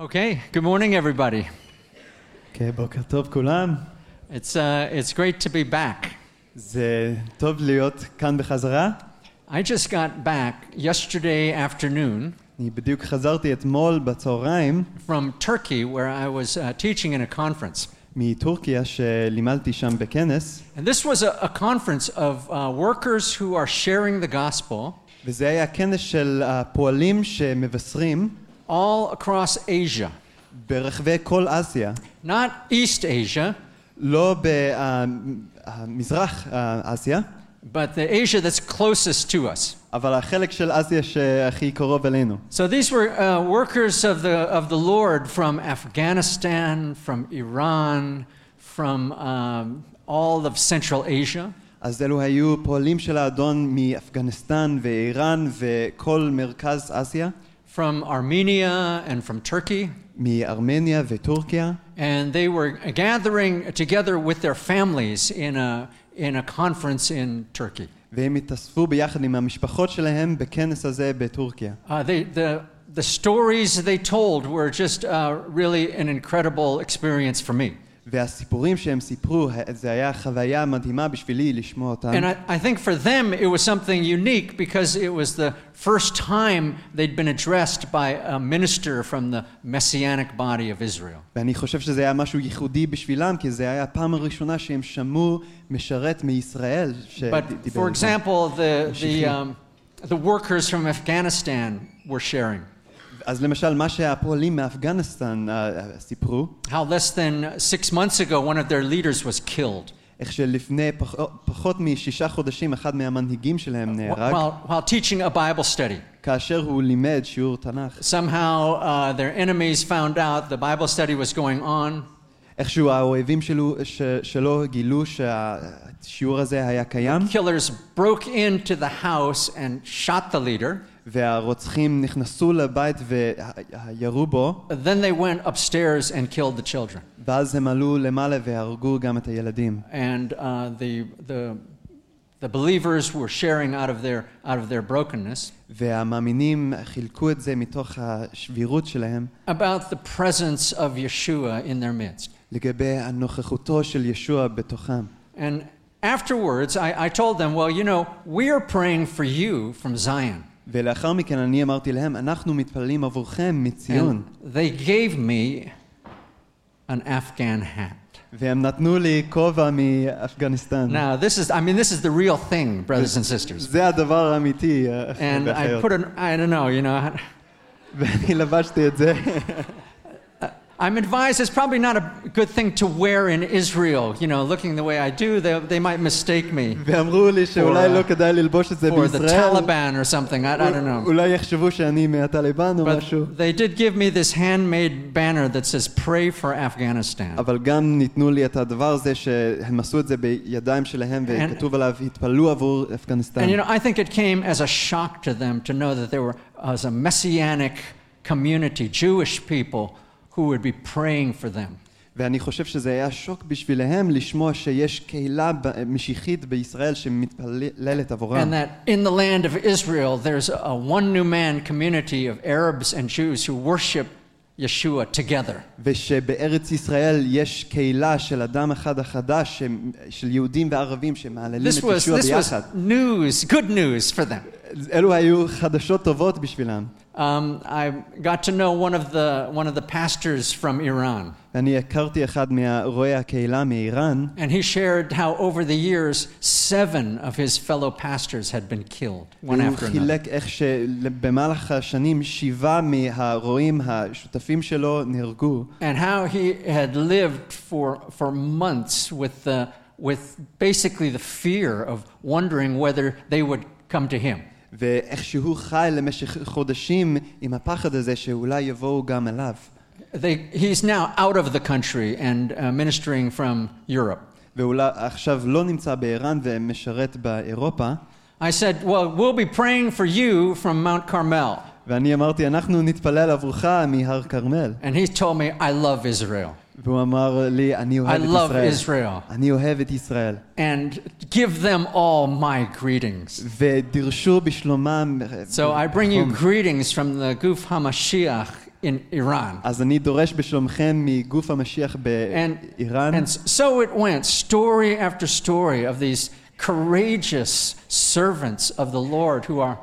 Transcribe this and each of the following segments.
Okay, good morning, everybody. כן, בוקר טוב כולם. It's, uh, it's great to be back. זה טוב להיות כאן בחזרה. I just got back yesterday afternoon אני בדיוק חזרתי אתמול בצהריים from Turkey, where I was uh, teaching in a conference. מטורקיה שלימדתי שם בכנס, And this was a, a conference of uh, workers who are sharing the gospel וזה היה כנס של הפועלים שמבשרים all across Asia. ברחבי כל אסיה, Not East Asia, לא במזרח אסיה, but the Asia that's closest to us. אבל החלק של אסיה שהכי קרוב אלינו. So these were uh, workers of the, of the Lord from Afghanistan, from Iran, from um, all of Central Asia. אז אלו היו פועלים של האדון מאפגניסטן ואיראן וכל מרכז אסיה, from Armenia and from Turkey. מארמניה וטורקיה, And they were gathering together with their families in a, in a conference in Turkey. והם התאספו ביחד עם המשפחות שלהם בכנס הזה בטורקיה. Uh, they, the, the stories they told were just uh, really an incredible experience for me. והסיפורים שהם סיפרו, זה היה חוויה מדהימה בשבילי לשמוע אותם. And I, I think for them it was something unique because it was the first time they'd been addressed by a minister from the messianic body of Israel. ואני חושב שזה היה משהו ייחודי בשבילם, כי זה היה הפעם הראשונה שהם שמעו משרת מישראל But שדיבר for איתם. example, the, the, משיחי. um, the workers from Afghanistan were sharing. אז למשל, מה שהפועלים מאפגניסטן אה, סיפרו, how less than six months ago one of their leaders was killed איך שלפני פח, פחות משישה חודשים אחד מהמנהיגים שלהם wh- נהרג, while, while teaching a Bible study. כאשר הוא לימד שיעור תנ"ך. Somehow uh, their enemies found out the Bible study was going on, איכשהו האויבים שלו, ש, שלו גילו שהשיעור הזה היה קיים, killers broke into the house and shot the leader. והרוצחים נכנסו לבית וירו בו, Then they went upstairs and killed the children. ואז הם עלו למעלה והרגו גם את הילדים. And uh, the, the, the believers were sharing out of their, out of their brokenness והמאמינים חילקו את זה מתוך השבירות שלהם about the presence of Yeshua in their midst. לגבי הנוכחותו של ישוע בתוכם. And afterwards, I, I told them, well, you know, we are praying for you from Zion. ולאחר מכן אני אמרתי להם, אנחנו מתפללים עבורכם מציון. And they gave me an Afghan hat. והם נתנו לי כובע מאפגניסטן. Now, this is, I mean, this is the real thing, brothers and sisters. זה הדבר האמיתי, אה, And I באחיות. put an, I don't know, you know, ואני לבשתי את זה. I'm advised it's probably not a good thing to wear in Israel. You know, looking the way I do, they, they might mistake me ואמרו לי שאולי For, uh, לא כדאי ללבוש את זה for the בישראל. Taliban or something. I, I don't know. אולי יחשבו שאני מהטליבן או משהו. But they did give me this handmade banner that says, Pray for Afghanistan. אבל גם ניתנו לי את הדבר הזה שהם עשו את זה בידיים שלהם וכתוב עליו התפללו עבור אפגניסטן. And you know, I think it came as a shock to them to know that there were as a messianic community, Jewish people, who would be praying for them. ואני חושב שזה היה שוק בשבילם לשמוע שיש קהילה ב- משיחית בישראל שמתפללת And עבורם. that in the land of Israel, there's a one new man community of Arabs and Jews who worship Yeshua together. ושבארץ ישראל יש קהילה של אדם אחד החדש, ש- של יהודים וערבים שמהללים This את was, ישוע this was ביחד. news, good news for them. אלו היו חדשות טובות בשבילם. Um, I got to know one of the, one of the pastors from Iran. ואני הכרתי אחד מהרואי הקהילה מאיראן, And he shared how over the years, seven of his fellow pastors had been killed, one והוא after another. חילק איך שבמהלך השנים שבעה מהרועים השותפים שלו נהרגו, And how he had lived for, for months with, the, with basically the fear of wondering whether they would come to him. ואיך שהוא חי למשך חודשים עם הפחד הזה שאולי יבואו גם אליו. They, he's now out of the country and uh, ministering from Europe. ואולי עכשיו לא נמצא באיראן ומשרת באירופה, I said, Well, we'll be praying for you from Mount Carmel. ואני אמרתי, אנחנו נתפלל עבורך מהר כרמל. And he told me, I love Israel. והוא אמר לי, אני I אוהב love את ישראל. Israel. אני אוהב את ישראל. And give them all my greetings. ודרשו בשלומם. So I bring you בחום. greetings from the Guf HaMashiach in Iran. אז אני דורש בשלומכם מגוף המשיח And, באיראן. and so it went, story after story of these courageous servants of the Lord who are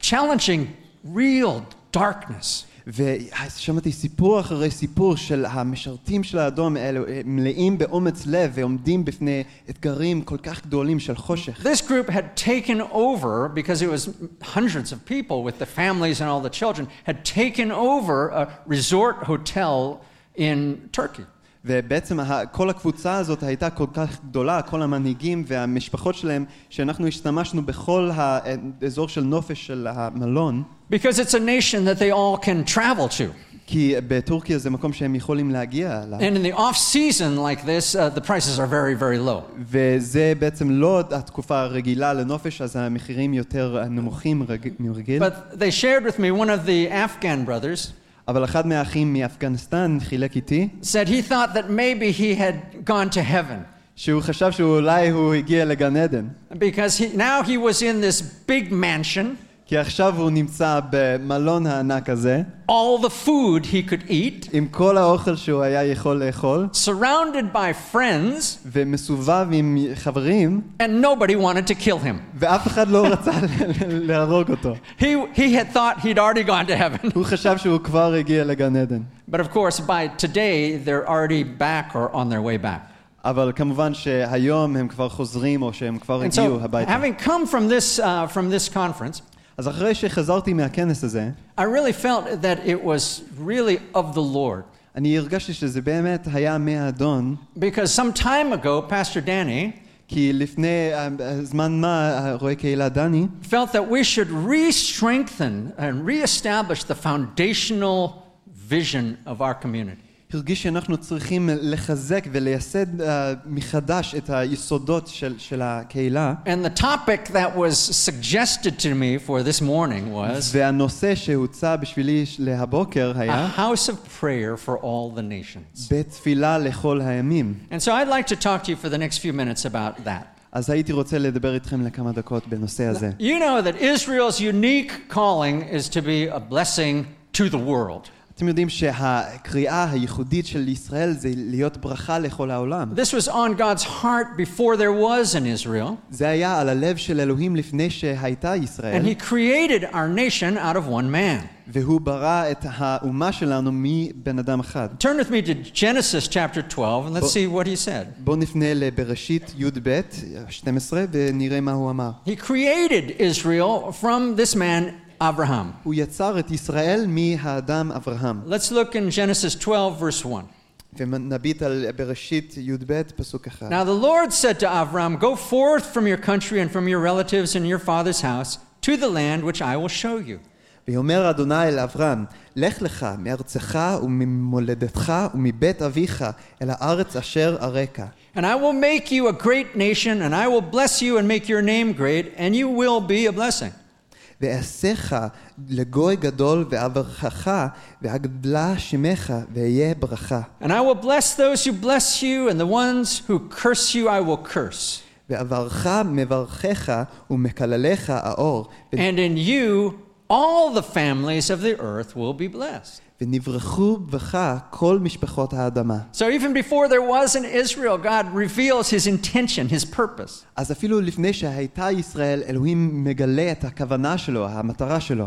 challenging real darkness. ושמעתי סיפור אחרי סיפור של המשרתים של האדום האלו הם מלאים באומץ לב ועומדים בפני אתגרים כל כך גדולים של חושך. This group had taken over, because it was hundreds of people with the families and all the children, had taken over a resort hotel in Turkey. ובעצם כל הקבוצה הזאת הייתה כל כך גדולה, כל המנהיגים והמשפחות שלהם, שאנחנו השתמשנו בכל האזור של נופש של המלון, Because it's a nation that they all can travel to. כי בטורקיה זה מקום שהם יכולים להגיע אליו. And in the off season like this, uh, the prices are very, very low. וזה בעצם לא התקופה הרגילה לנופש, אז המחירים יותר נמוכים רג- מרגיל. But they shared with me, one of the Afghan brothers אבל אחד מהאחים מאפגניסטן חילק איתי, said he thought that maybe he had gone to heaven. שהוא חשב שאולי הוא הגיע לגן עדן. Because he, now he was in this big mansion, כי עכשיו הוא נמצא במלון הענק הזה, all the food he could eat, עם כל האוכל שהוא היה יכול לאכול, surrounded by friends, ומסובב עם חברים, and nobody wanted to kill him. ואף אחד לא רצה להרוג אותו. He, he had thought he'd already gone to heaven. הוא חשב שהוא כבר הגיע לגן עדן. But of course, by today, they're already back or on their way back. אבל כמובן שהיום הם כבר חוזרים, או שהם כבר And הגיעו so, הביתה. having come from this, uh, from this conference, אז אחרי שחזרתי מהכנס הזה, I really felt that it was really of the Lord. אני הרגשתי שזה באמת היה מהאדון, Because some time ago, Pastor Danny כי לפני אה, זמן מה, רואה קהילה דני, felt that we should re strengthen and re establish the foundational vision of our community. הרגיש שאנחנו צריכים לחזק ולייסד אה, מחדש את היסודות של, של הקהילה. And the topic that was suggested to me for this morning was והנושא שהוצע בשבילי להבוקר a היה house of prayer for all the nations. בית תפילה לכל הימים. And so I'd like to talk to you for the next few minutes about that. אז הייתי רוצה לדבר איתכם לכמה דקות בנושא הזה. You know that Israel's unique calling is to be a blessing to the world. אתם יודעים שהקריאה הייחודית של ישראל זה להיות ברכה לכל העולם. This was on God's heart before there was an Israel, זה היה על הלב של אלוהים לפני שהייתה and ישראל, He created our nation out of one man. והוא ברא את האומה שלנו מבן אדם אחד. Turn with me to Genesis chapter 12 and let's see what he said. בואו נפנה לבראשית י"ב 12 ונראה מה הוא אמר. He created Israel from this man, Abraham. הוא יצר את ישראל מהאדם אברהם. Let's look in Genesis 12, verse 1. ונביט על בראשית י"ב פסוק אחד. Now the Lord said to Avram, Go forth from your country and from your relatives and your father's house to the land which I will show you. ויאמר אדוני אל אברהם, לך לך מארצך וממולדתך ומבית אביך אל הארץ אשר אראך. And I will make you a great nation, and I will bless you and make your name great, and you will be a blessing. ואעשיך לגוי גדול ואברכך, ואגדלה שמך, ואהיה ברכה. And I will bless those who bless you, and the ones who curse you I will curse. ואברך מברכך ומקלליך האור, ו- And in you all the families of the earth will be blessed. ונברכו בך כל משפחות האדמה. So even before there was an Israel, God reveals his intention, his purpose. אז אפילו לפני שהייתה ישראל, אלוהים מגלה את הכוונה שלו, המטרה שלו.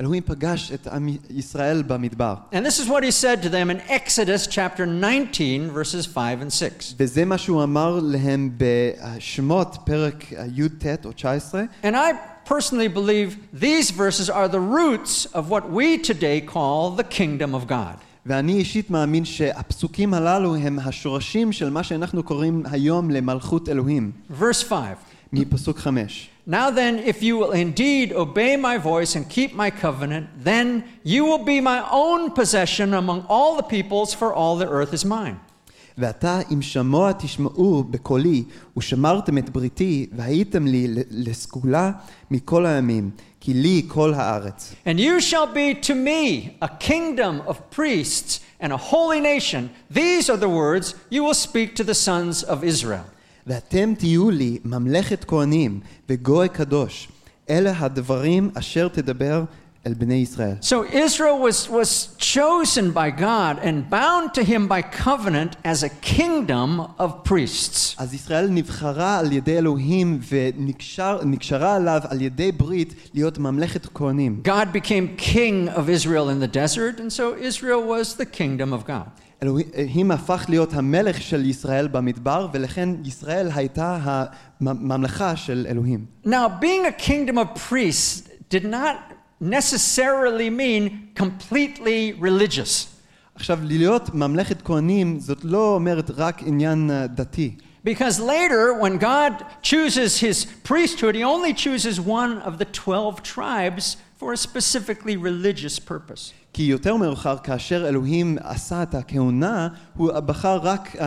אלוהים פגש את עם ישראל במדבר. And this is what he said to them in Exodus chapter 19, verses 5 and 6. וזה מה שהוא אמר להם בשמות, פרק י"ט או 19, And I personally believe these verses are the roots of what we today call the kingdom of God. ואני אישית מאמין שהפסוקים הללו הם השורשים של מה שאנחנו קוראים היום למלכות אלוהים, Verse 5. מפסוק חמש. Now then, if you will indeed obey my voice and keep my covenant, then you will be my own possession among all the peoples, for all the earth is mine. ועתה אם שמוע תשמעו בקולי, ושמרתם את בריתי, והייתם לי ל- לסגולה מכל הימים, כי לי כל הארץ. And you shall be to me a kingdom of priests and a holy nation. These are the words you will speak to the sons of Israel. ואתם תהיו לי ממלכת כהנים וגוי קדוש. אלה הדברים אשר תדבר אל בני ישראל. So Israel was, was chosen by God and bound to him by covenant as a kingdom of priests. אז ישראל נבחרה על ידי אלוהים ונקשרה עליו על ידי ברית להיות ממלכת כהנים. God became king of Israel in the desert, and so Israel was the kingdom of God. אלוהים הפך להיות המלך של ישראל במדבר, ולכן ישראל הייתה הממלכה של אלוהים. Now, being a kingdom of priests did not necessarily mean completely religious. עכשיו, להיות ממלכת כהנים זאת לא אומרת רק עניין אה, דתי. Because later, when God chooses his priesthood, he only chooses one of the 12 tribes for a specifically religious purpose. כי יותר מאוחר, כאשר אלוהים עשה את הכהונה, הוא בחר רק um,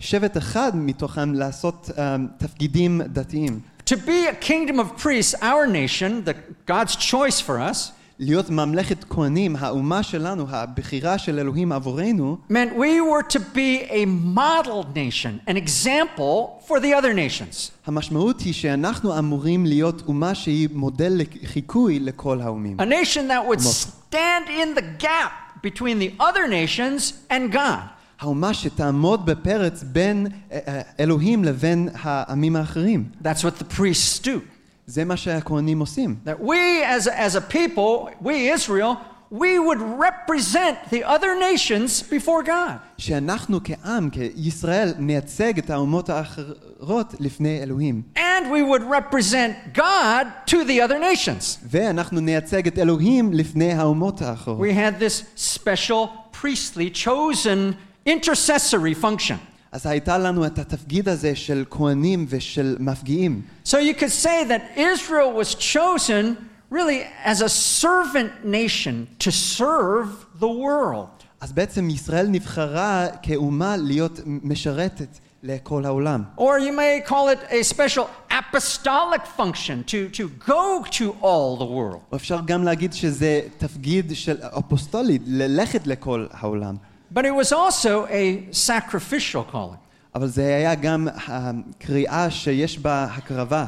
שבט אחד מתוכם לעשות um, תפקידים דתיים. To be a kingdom of priests, our nation, the, God's choice for us, להיות ממלכת כהנים, האומה שלנו, הבחירה של אלוהים עבורנו, meant we were to be a model nation, an example for the other nations. המשמעות היא שאנחנו אמורים להיות אומה שהיא מודל לחיקוי לכל האומים. A nation that would stand in the gap between the other nations and God. האומה שתעמוד בפרץ בין אה, אה, אלוהים לבין העמים האחרים. That's what the priests do. זה מה שהכהנים עושים. That we, as a, as a people, we, Israel, we would represent the other nations before God. שאנחנו כעם, כישראל, נייצג את האומות האחרות לפני אלוהים. And we would represent God to the other nations. ואנחנו נייצג את אלוהים לפני האומות האחרות. We had this special priestly chosen intercessory function. אז הייתה לנו את התפקיד הזה של כהנים ושל מפגיעים. So you could say that Israel was chosen really as a servant nation to serve the world. אז בעצם ישראל נבחרה כאומה להיות משרתת לכל העולם. Or you may call it a special apostolic function to, to go to all the world. או אפשר גם להגיד שזה תפקיד של אפוסטולי, ללכת לכל העולם. But it was also a sacrificial calling. אבל זה היה גם הקריאה שיש בה הקרבה.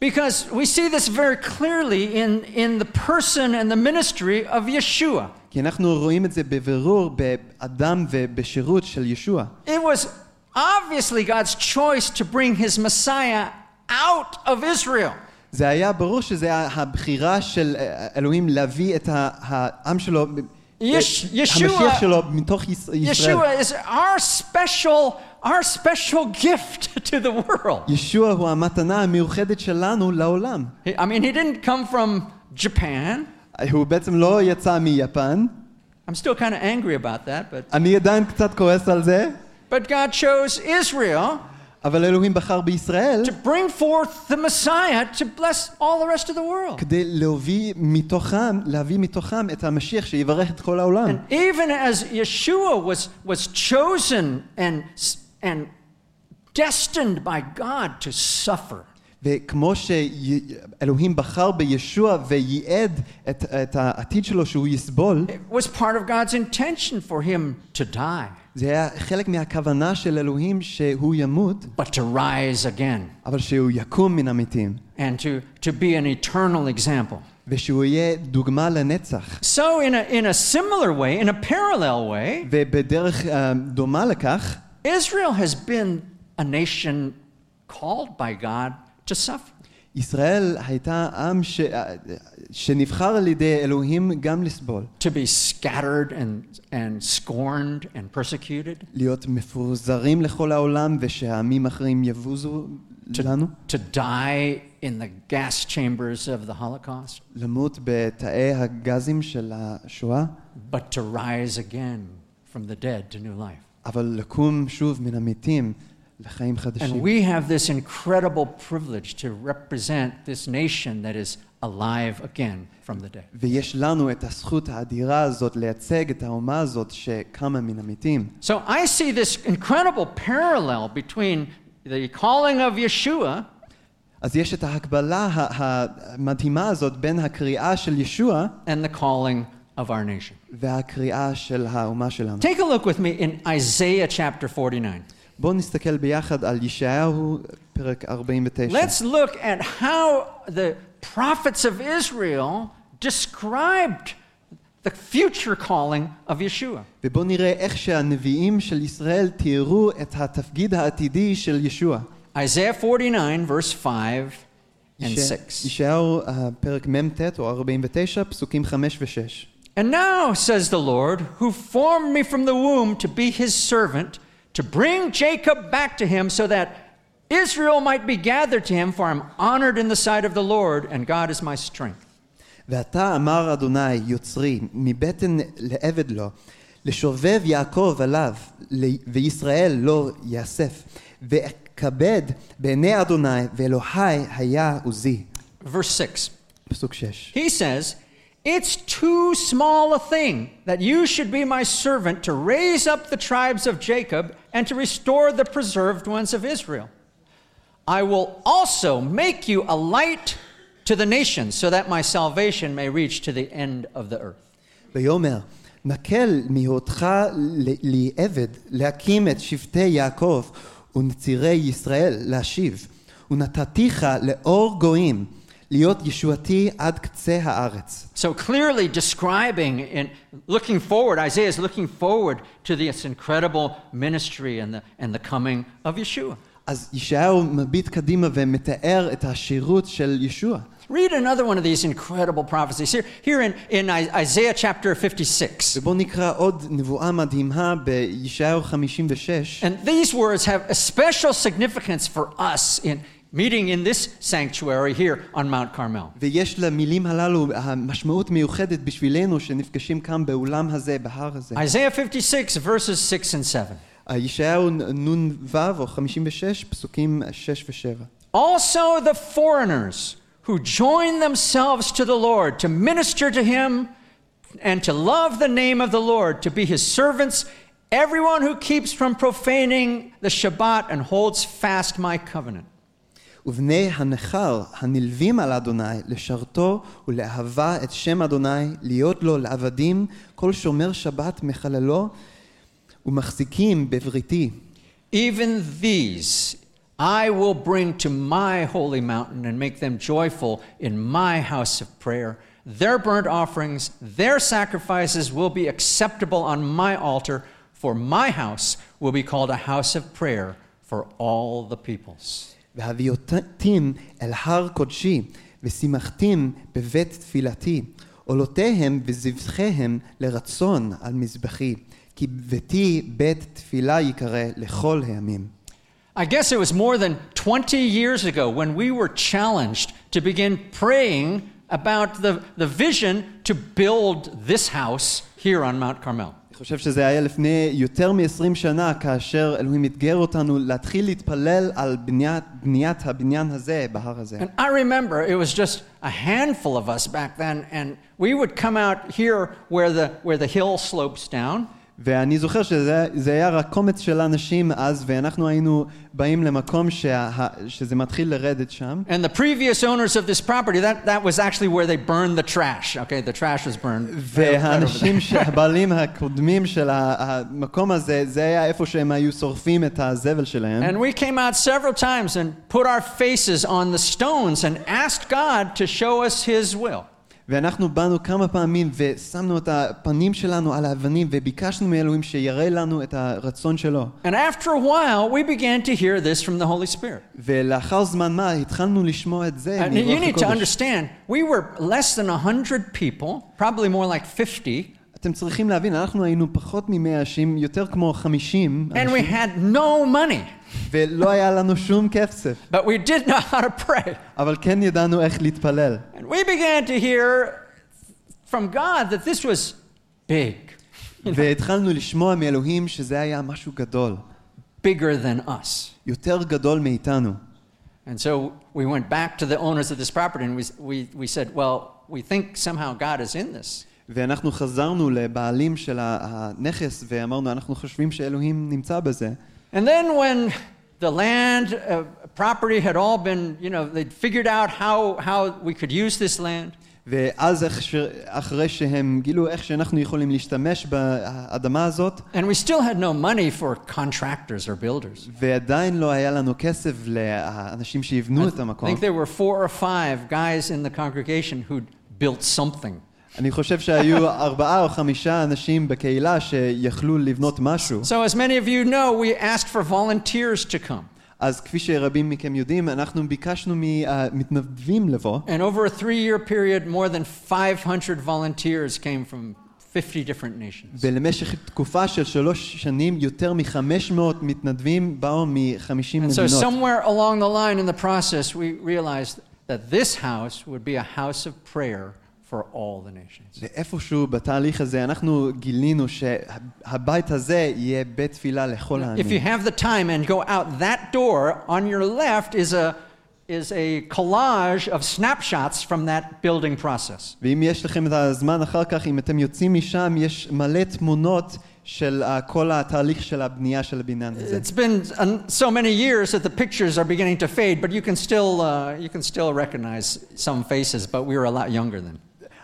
Because we see this very clearly in, in the person and the ministry of Yeshua. כי אנחנו רואים את זה בבירור באדם ובשירות של ישוע. It was obviously God's choice to bring his Messiah out of Israel. זה היה ברור שזה הבחירה של אלוהים להביא את העם שלו, יש- ישוע- המשיח שלו מתוך יש- ישראל. Yeshua is our special, our special gift to the world. ישוע הוא המתנה המיוחדת שלנו לעולם. He- I mean, he didn't come from Japan. הוא בעצם לא יצא מיפן. I'm still kind of angry about that, but, אני עדיין קצת כועס על זה, but God chose Israel אבל אלוהים בחר בישראל to bring forth the Messiah to bless all the rest of the world. כדי להביא מתוכם, להביא מתוכם את המשיח שיברך את כל העולם. And even as Yeshua was, was chosen and, and destined by God to suffer, וכמו שאלוהים בחר בישוע וייעד את, את העתיד שלו שהוא יסבול, it was part of God's intention for him to die, זה היה חלק מהכוונה של אלוהים שהוא ימות, but to rise again אבל שהוא יקום מן המתים, and to, to be an eternal example. ושהוא יהיה דוגמה לנצח. So, in a, in a similar way, in a parallel way, ובדרך אה, דומה לכך, Israel has been a nation called by God to suffer. ישראל הייתה עם ש... שנבחר על ידי אלוהים גם לסבול, to be scattered and, and scorned and persecuted, להיות מפוזרים לכל העולם ושהעמים האחרים יבוזו לנו, to die in the gas chambers of the Holocaust, למות בתאי הגזים של השואה, but to rise again from the dead to new life. אבל לקום שוב מן המתים לחיים And חדשים. we have this incredible privilege to represent this nation that is alive again from the dead. ויש לנו את הזכות האדירה הזאת לייצג את האומה הזאת שקמה מן המתים. So I see this incredible parallel between the calling of Yeshua אז יש את ההקבלה ה- המדהימה הזאת בין הקריאה של ישוע and the calling of our nation. והקריאה של האומה שלנו. Take a look with me in Isaiah chapter 49. בואו נסתכל ביחד על ישעיהו, פרק 49. Let's look at how the prophets of Israel described the future calling of Yeshua. ובואו נראה איך שהנביאים של ישראל תיארו את התפקיד העתידי של ישוע. Isaiah 49, verse 5 and יש- 6. ישעיהו אה, פרק מ"ט או 49, פסוקים 5 ו-6. And now, says the Lord, who formed me from the womb to be his servant, to bring Jacob back to him so that Israel might be gathered to him, for I'm honored in the sight of the Lord, and God is my strength. ואתה אמר אדוני יוצרי מבטן לעבד לו לשובב יעקב עליו ל- וישראל לא יאסף ואכבד בעיני אדוני ואלוהי היה עוזי. Verse 6. פסוק 6. He says, It's too small a thing that you should be my servant to raise up the tribes of Jacob and to restore the preserved ones of Israel. I will also make you a light to the nations so that my salvation may reach to the end of the earth. ויאמר נקל מהיותך ל- לי עבד להקים את שבטי יעקב ונצירי ישראל להשיב ונתתיך לאור גויים להיות ישועתי עד קצה הארץ. So clearly describing and looking forward, Isaiah is looking forward to this incredible ministry and the, and the coming of Yeshua. אז ישעיהו מביט קדימה ומתאר את השירות של ישוע. Read another one of these incredible prophecies. Here, here in, in I- Isaiah chapter 56. ובואו נקרא עוד נבואה מדהימה בישעיהו 56. And these words have a special significance for us in meeting in this sanctuary here on Mount Carmel. ויש למילים הללו המשמעות מיוחדת בשבילנו שנפגשים כאן באולם הזה, בהר הזה. Isaiah 56, verses 6 and 7. ישעיהו נ"ו או 56, פסוקים 6 ו-7. Also, the foreigners who join themselves to the Lord to minister to him and to love the name of the Lord, to be his servants, everyone who keeps from profaning the Shabbat and holds fast my covenant. ובני הנכר הנלווים על אדוני לשרתו ולאהבה את שם אדוני, להיות לו לעבדים, כל שומר שבת מחללו ומחזיקים בבריתי. Even these I will bring to my holy mountain and make them joyful in my house of prayer. Their burnt offerings, their sacrifices will be acceptable on my altar, for my house will be called a house of prayer for all the peoples. והביאותים אל הר קודשי, ושימחתים בבית תפילתי, עולותיהם וזבחיהם לרצון על מזבחי, כי ביתי בית תפילה יקרא לכל הימים. I guess it was more than 20 years ago when we were challenged to begin praying about the, the vision to build this house here on Mount Carmel. אני חושב שזה היה לפני יותר מ-20 שנה, כאשר אלוהים אתגר אותנו להתחיל להתפלל על בניית, בניית הבניין הזה, בהר הזה. And I remember it was just a handful of us back then, and we would come out here where the, where the hill slopes down, ואני זוכר שזה זה היה רק קומץ של אנשים אז, ואנחנו היינו באים למקום שה, שזה מתחיל לרדת שם. and the previous owners of this property, that, that was actually where they burned the trash. Okay, the trash was burned. right- right over there. והאנשים, הבעלים הקודמים של ה- המקום הזה, זה היה איפה שהם היו שורפים את הזבל שלהם. And we came out several times and put our faces on the stones and asked God to show us His will. ואנחנו באנו כמה פעמים ושמנו את הפנים שלנו על האבנים וביקשנו מאלוהים שיראה לנו את הרצון שלו. And after a while, we began to hear this from the Holy Spirit. ולאחר זמן מה התחלנו לשמוע את זה And you מרוח need to הקודש. understand, we were less than 100 people, probably more like 50, אתם צריכים להבין, אנחנו היינו פחות מ-100 אנשים, יותר כמו 50 and we אנשים, had no money, ולא היה לנו שום כסף, but we did know how to pray. אבל כן ידענו איך להתפלל. And we began to hear from God that this was big. והתחלנו לשמוע מאלוהים שזה היה משהו גדול. bigger than us. יותר גדול מאיתנו. And so we went back to the owners of this property and we, we, we said, well, we think somehow God is in this. ואנחנו חזרנו לבעלים של ה- הנכס ואמרנו, אנחנו חושבים שאלוהים נמצא בזה. And then when the land uh, property had all been, you know, they'd figured out how, how we could use this land. ואז איך ש... אחרי שהם גילו איך שאנחנו יכולים להשתמש באדמה הזאת, And we still had no money for contractors or builders. ועדיין לא היה לנו כסף לאנשים שיבנו את I המקום. think there were four or five guys in the congregation who'd built something. אני חושב שהיו ארבעה או חמישה אנשים בקהילה שיכלו לבנות משהו. So, as many of you know, we asked for volunteers to come. אז כפי שרבים מכם יודעים, אנחנו ביקשנו מהמתנדבים לבוא, And over a three year period, more than 500 volunteers came from 50 different nations. ולמשך תקופה של שלוש שנים יותר מ-500 מתנדבים באו מ-50 And so, מדינות. somewhere along the line in the process, we realized that this house would be a house of prayer for all the nations. ואיפשהו בתהליך הזה אנחנו גילינו שהבית הזה יהיה בית תפילה לכל If you העמים. have the time and go out that door, on your left is a, is a collage of snapshots from that building process. ואם יש לכם את הזמן אחר כך, אם אתם יוצאים משם, יש מלא תמונות של uh, כל התהליך של הבנייה של הבניין הזה. It's been uh, so many years that the pictures are beginning to fade, but you can still, uh, you can still recognize some faces, but we were a lot younger then.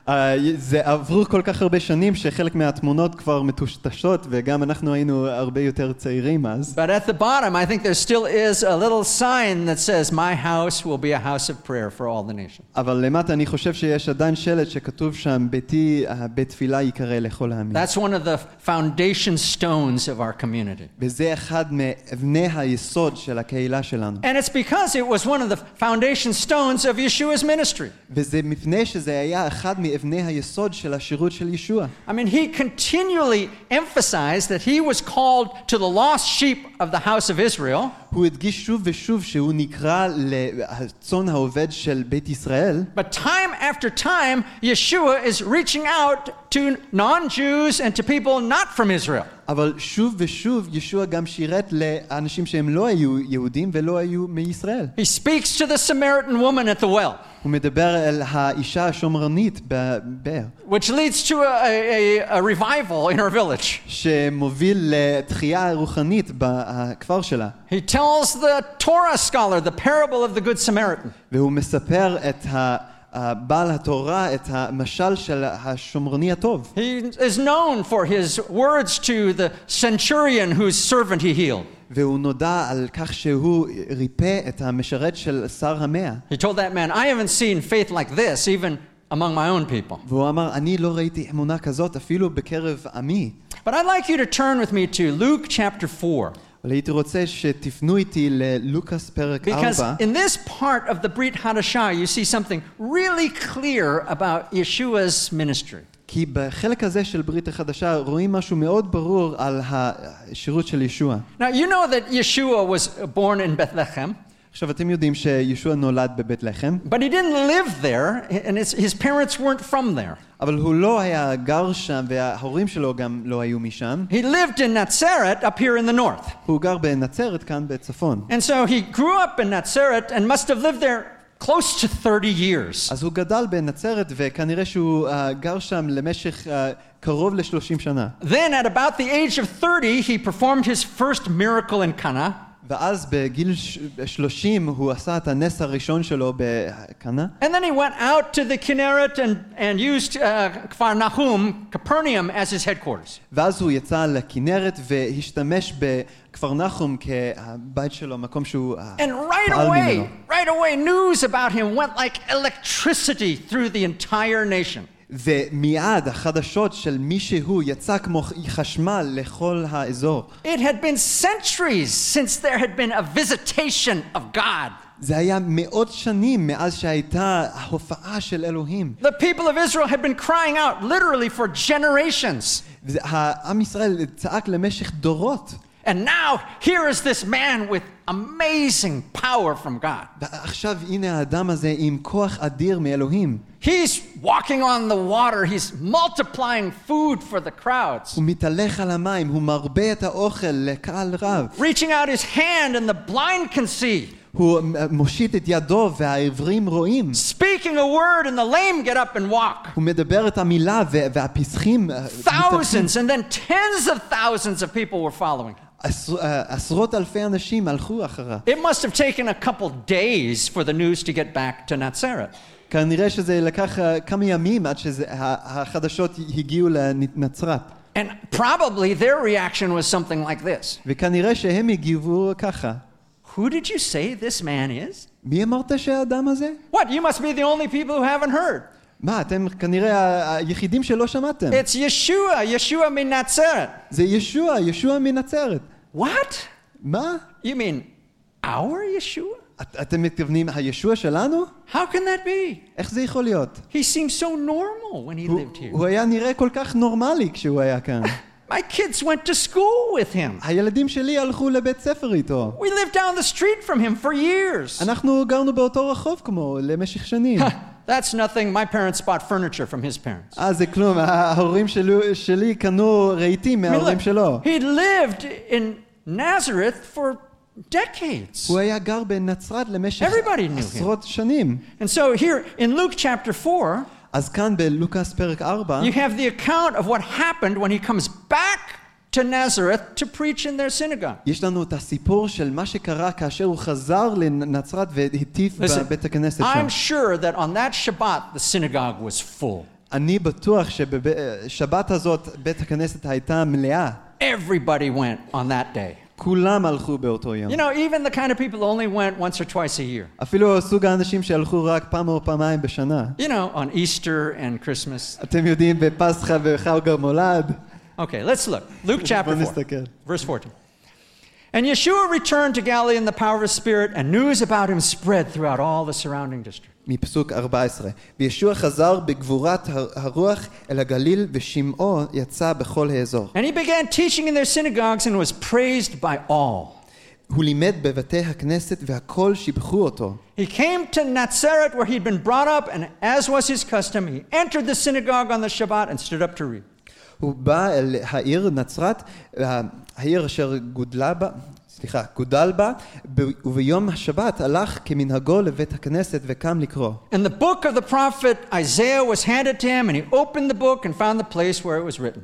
Uh, זה עברו כל כך הרבה שנים שחלק מהתמונות כבר מטושטשות וגם אנחנו היינו הרבה יותר צעירים אז. But at the bottom, I think there still is a little sign that says, My house will be a house of prayer for all the nations. אבל למטה אני חושב שיש עדיין שלט שכתוב שם ביתי, uh, בית תפילה ייקרא לכל העמים. That's one of the foundation stones of our community. וזה אחד מאבני היסוד של הקהילה שלנו. And it's because it was one of the foundation stones of Yeshua's ministry. וזה מפני שזה היה אחד מאבני היסוד של השירות של ישוע. I mean, he continually emphasized that he was called to the lost sheep of the house of Israel, הוא הדגיש שוב ושוב שהוא נקרא לצאן העובד של בית ישראל, but time after time, Yeshua is reaching out to non Jews and to people not from Israel. אבל שוב ושוב ישוע גם שירת לאנשים שהם לא היו יהודים ולא היו מישראל. He speaks to the Samaritan woman at the well, הוא מדבר אל האישה השומרנית בבאר, which leads to a, a, a revival in her village. שמוביל לתחייה רוחנית בכפר שלה. He tells the Torah scholar the parable of the Good Samaritan. והוא מספר את ה- בעל התורה, את המשל של השומרוני הטוב. He is known for his words to the centurion whose servant he healed. והוא נודע על כך שהוא ריפא את המשרת של שר המאה. He told that man, I haven't seen faith like this even among my own people. והוא אמר, אני לא ראיתי אמונה כזאת אפילו בקרב עמי. But I'd like you to turn with me to Luke chapter 4. אבל הייתי רוצה שתפנו איתי ללוקאס פרק Because 4, in this part of the Brit Hadashah, you see something really clear about Yeshua's ministry. כי בחלק הזה של ברית החדשה רואים משהו מאוד ברור על השירות של ישוע. Now, you know that Yeshua was born in Bethlehem, עכשיו אתם יודעים שישוע נולד בבית לחם, but he didn't live there, and his, his parents weren't from there. אבל הוא לא היה גר שם וההורים שלו גם לא היו משם. He lived in Nazareth up here in the north. הוא גר בנצרת כאן בצפון. And so he grew up in Nazareth and must have lived there close to 30 years. אז הוא גדל בנצרת וכנראה שהוא uh, גר שם למשך uh, קרוב ל-30 שנה. Then, at about the age of 30, he performed his first miracle in Cana. ואז בגיל ש- 30 הוא עשה את הנס הראשון שלו בקנה, And then he went out to the Kinneret and, and used uh, Kfar Nahum, Capernaum, as his headquarters. ואז הוא יצא לכנרת והשתמש בכפר נחום כבית שלו, מקום שהוא uh, And right פעל ממנו. away, right away, news about him went like electricity through the entire nation. ומיד החדשות של מי שהוא יצא כמו חשמל לכל האזור. It had been centuries since there had been a visitation of God. זה היה מאות שנים מאז שהייתה ההופעה של אלוהים. The people of Israel had been crying out literally for generations. העם ישראל צעק למשך דורות. And now, here is this man with amazing power from God. ועכשיו הנה האדם הזה עם כוח אדיר מאלוהים. He's walking on the water. He's multiplying food for the crowds, הוא מתהלך על המים, הוא מרבה את האוכל לקהל רב. reaching out his hand, and the blind can see. הוא מושיט את ידו והעברים רואים. Speaking a word, and the lame get up and walk. הוא מדבר את המילה ו- והפסחים אה, מתהלכים. Thousands and then tens of thousands of people were following. עשר- אה, עשרות אלפי אנשים הלכו אחריו. It must have taken a couple days for the news to get back to Nazareth. כנראה שזה לקח אה, כמה ימים עד שהחדשות הגיעו לנצרת. And probably their reaction was something like this וכנראה שהם הגיבו ככה. Who did you say this man is? מי אמרת שהאדם הזה? What? You must be the only people who haven't heard. מה, אתם כנראה היחידים שלא שמעתם. It's Yeshua, Yeshua min Nazareth. זה ישוע, ישוע מנצרת. What? מה? You mean our Yeshua? את, אתם מתכוונים הישוע שלנו? How can that be? איך זה יכול להיות? He seemed so normal when he הוא, lived here. הוא היה נראה כל כך נורמלי כשהוא היה כאן. My kids went to school with him. הילדים שלי הלכו לבית ספר איתו. We lived down the street from him for years. אנחנו גרנו באותו רחוב כמו למשך שנים. That's nothing. My parents bought furniture from his parents. אה, זה כלום, ההורים שלי, שלי קנו רהיטים I mean, מההורים look, שלו. he lived in Nazareth for decades. הוא היה גר בנצרת למשך Everybody knew him. עשרות שנים. And so here in Luke chapter 4, אז כאן בלוקאס פרק 4, you have the account of what happened when he comes back to Nazareth to preach in their synagogue. יש לנו את הסיפור של מה שקרה כאשר הוא חזר לנצרת והטיף Listen, בבית הכנסת שם. I'm sure that on that Shabbat the synagogue was full. אני בטוח שבשבת הזאת בית הכנסת הייתה מלאה. Everybody went on that day. כולם הלכו באותו יום. You know, even the kind of people who only went once or twice a year. אפילו סוג האנשים שהלכו רק פעם או פעמיים בשנה. You know, on Easter and Christmas. אתם יודעים, בפסחא וחג המולד. Okay, let's look. Luke chapter בוא 4, נסתכל. verse 14. And Yeshua returned to Galilee in the power of his Spirit, and news about him spread throughout all the surrounding district. מפסוק 14. וישוע חזר בגבורת הר- הרוח אל הגליל, ושמעו יצא בכל האזור. And he began teaching in their synagogues and was praised by all. הוא לימד בבתי הכנסת והכל שיבחו אותו. He came to Nazareth where he'd been brought up, and as was his custom, he entered the synagogue on the Shabbat and stood up to read. הוא בא אל העיר נצרת, אה, העיר אשר גודלה בה, סליחה, גודל בה, ב- וביום השבת הלך כמנהגו לבית הכנסת וקם לקרוא. And the book of the prophet Isaiah was handed to him, and he opened the book and found the place where it was written.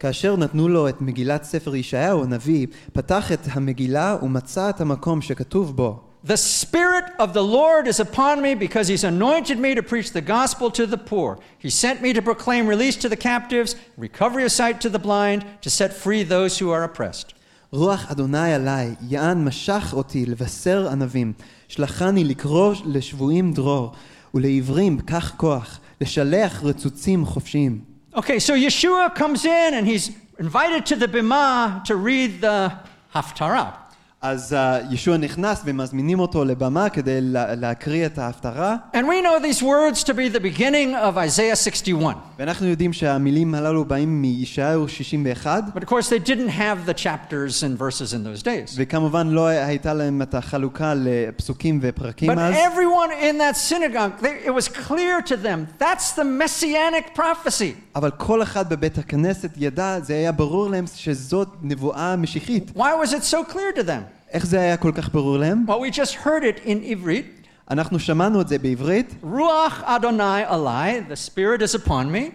כאשר נתנו לו את מגילת ספר ישעיהו הנביא, פתח את המגילה ומצא את המקום שכתוב בו. The Spirit of the Lord is upon me because He's anointed me to preach the gospel to the poor. He sent me to proclaim release to the captives, recovery of sight to the blind, to set free those who are oppressed. רוח אדוני עליי, יען משך אותי לבשר ענבים. שלחני לקרוא לשבויים דרור, ולעברים קח כוח, לשלח רצוצים חופשיים. Okay, so Yeshua comes in and he's invited to the Bima to read the Haftarah. אז uh, ישוע נכנס ומזמינים אותו לבמה כדי לה, להקריא את ההפטרה, And we know these words to be the beginning of Isaiah 61. ואנחנו יודעים שהמילים הללו באים מישעיהו 61, But of course, they didn't have the chapters and verses in those days. וכמובן לא הייתה להם את החלוקה לפסוקים ופרקים But אז, everyone in that synagogue, they, it was clear to them that's the messianic prophecy. אבל כל אחד בבית הכנסת ידע, זה היה ברור להם שזאת נבואה משיחית. Why was it so clear to them? איך זה היה כל כך ברור להם? Well, we just heard it in Ivrit. אנחנו שמענו את זה בעברית, Ruach Adonai alai, the Spirit is upon me.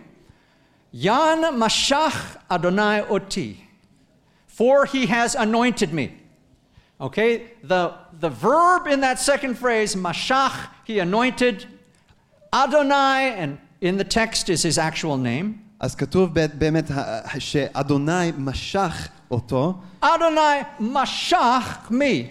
Yan Mashach Adonai oti, for he has anointed me. Okay, the, the verb in that second phrase, Mashach, he anointed. Adonai, and in the text is his actual name. אז כתוב ב- באמת ה- שאדוני משך אותו, Adonai Mashach me.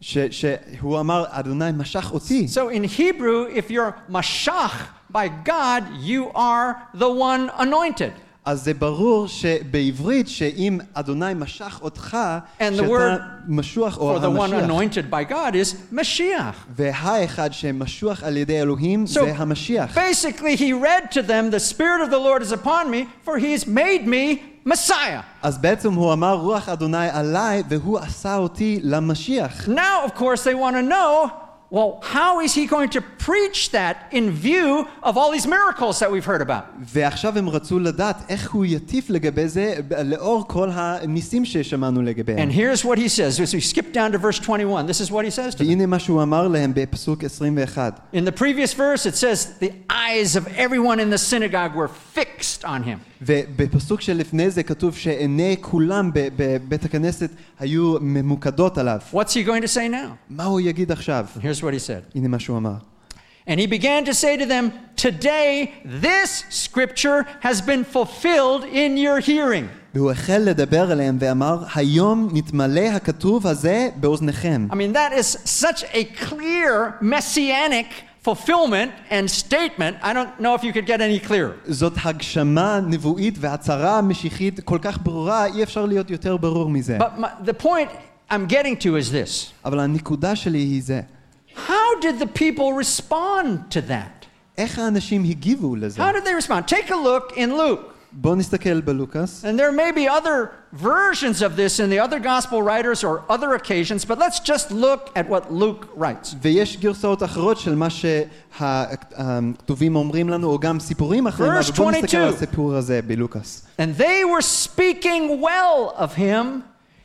ש- שהוא אמר, אדוני משך אותי. So in Hebrew, if you're Mashach by God, you are the one anointed. אז זה ברור שבעברית, שאם אדוני משך אותך, And the שאתה word משוח או For the one המשיח. anointed by God is Mashiach. והאחד שמשוח על ידי אלוהים So זה המשיח. basically, he read to them, The Spirit of the Lord is upon me, for he's made me Messiah. אז בעצם הוא אמר, רוח אדוני עליי, והוא עשה אותי למשיח. Now, of course, they want to know well, how is he going to preach that in view of all these miracles that we've heard about? ועכשיו הם רצו לדעת איך הוא יטיף לגבי זה לאור כל הניסים ששמענו לגביהם. And here's what he says. As we skip down to verse 21, this is what he says to them. והנה מה שהוא אמר להם בפסוק 21. In the previous verse, it says, the eyes of everyone in the synagogue were fixed on him. ובפסוק שלפני זה כתוב שעיני כולם ב- בבית הכנסת היו ממוקדות עליו. What's he going to say now? מה הוא יגיד עכשיו? Here's what he said. הנה מה שהוא אמר. And he began to say to them, Today, this scripture has been fulfilled in your hearing. והוא החל לדבר אליהם ואמר, היום נתמלא הכתוב הזה באוזניכם. I mean, that is such a clear messianic fulfillment and statement. I don't know if you could get any clearer. זאת הגשמה נבואית והצהרה משיחית כל כך ברורה, אי אפשר להיות יותר ברור מזה. But my, the point I'm getting to is this אבל הנקודה שלי היא זה, How did the people respond to that? איך האנשים הגיבו לזה? How did they respond? Take a look in Luke. בואו נסתכל בלוקאס. And there may be other versions of this in the other gospel writers or other occasions, but let's just look at what Luke writes. ויש גרסאות אחרות של מה שהכתובים אומרים לנו, או גם סיפורים אחרים, Verse אבל בואו נסתכל 22. על הסיפור הזה בלוקאס. And they were speaking well of him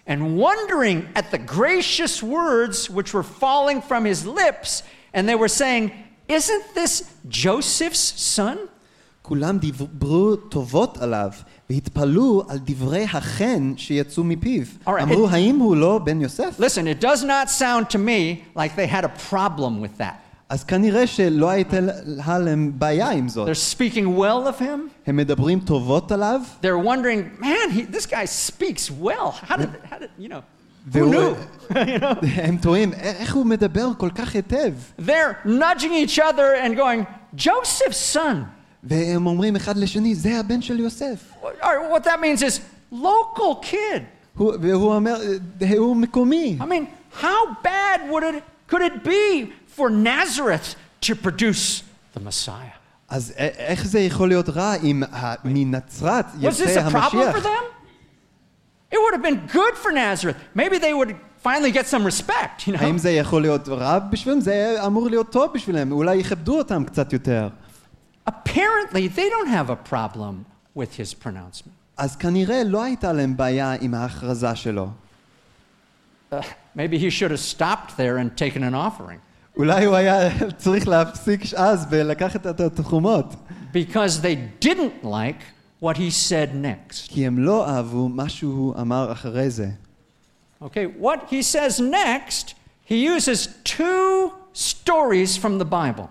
and wondering at the gracious words which were falling from his lips, and they were saying, Isn't this Joseph's son? כולם דיברו טובות עליו, והתפלאו על דברי החן שיצאו מפיו. Alright, אמרו, it- האם הוא לא בן יוסף? Listen, it does not sound to me like they had a problem with that. אז כנראה שלא הייתה להם בעיה עם זאת. They're speaking well of him. הם מדברים טובות עליו, They're wondering, man, he, this guy speaks well. How did, how did you know? Who והוא- knew? you know? הם תוהים, "א- איך הוא מדבר כל כך היטב? They're nudging each other and going, Joseph's son. והם אומרים אחד לשני, זה הבן של יוסף. What, or what that means is local kid. הוא, והוא אומר, "אה, הוא מקומי. I mean, how bad would it could it be for Nazareth to produce the Messiah? אז א- איך זה יכול להיות רע אם ה- מנצרת Was this יוצא a problem המשיח? for them? It would have been good for Nazareth. Maybe they would finally get some respect, you know. האם זה יכול להיות רע בשבילם? זה אמור להיות טוב בשבילם, אולי יכבדו אותם קצת יותר. Apparently, they don't have a problem with his pronouncement. אז כנראה לא הייתה להם בעיה עם ההכרזה שלו. Uh, maybe he should have stopped there and taken an offering אולי הוא היה צריך להפסיק אז ולקחת את התחומות. because they didn't like what he said next. כי הם לא אהבו מה שהוא אמר אחרי זה. Okay, what he says next, he uses two stories from the Bible.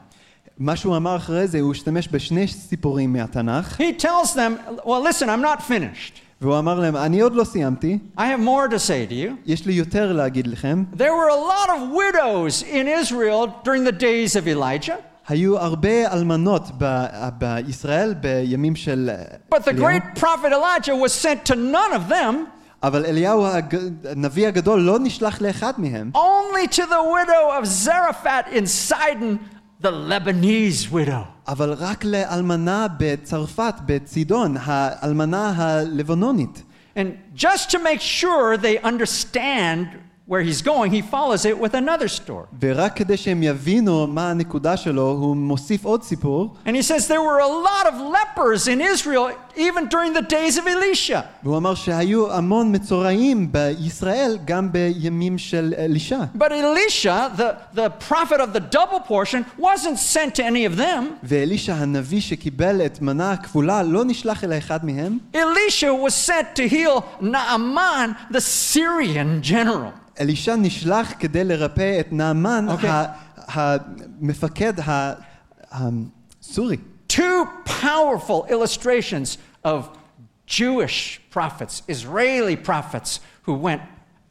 מה שהוא אמר אחרי זה, הוא השתמש בשני סיפורים מהתנ"ך, He tells them, well, listen, I'm not finished. והוא אמר להם, אני עוד לא סיימתי, I have more to say to you. יש לי יותר להגיד לכם. There were a lot of widows in Israel during the days of Elijah, היו הרבה אלמנות ב- בישראל בימים של but the אליהו, great prophet Elijah was sent to none of them, אבל אליהו הג- הנביא הגדול לא נשלח לאחד מהם, only to the widow of Zarephath in Sidon, the Lebanese widow. אבל רק לאלמנה בצרפת, בצידון, האלמנה הלבנונית. And just to make sure they understand where he's going, he follows it with another story. ורק כדי שהם יבינו מה הנקודה שלו, הוא מוסיף עוד סיפור, And he says there were a lot of lepers in Israel even during the days of Elisha. והוא אמר שהיו המון מצורעים בישראל גם בימים של אלישע. But Elisha, the, the prophet of the double portion, wasn't sent to any of them. ואלישע הנביא שקיבל את מנה הכפולה לא נשלח אל אחד מהם, Elisha was sent to heal Naaman, the Syrian general. אלישע נשלח כדי לרפא את נעמן, אוקיי. המפקד הסורי. Two powerful illustrations of Jewish prophets, Israeli prophets, who went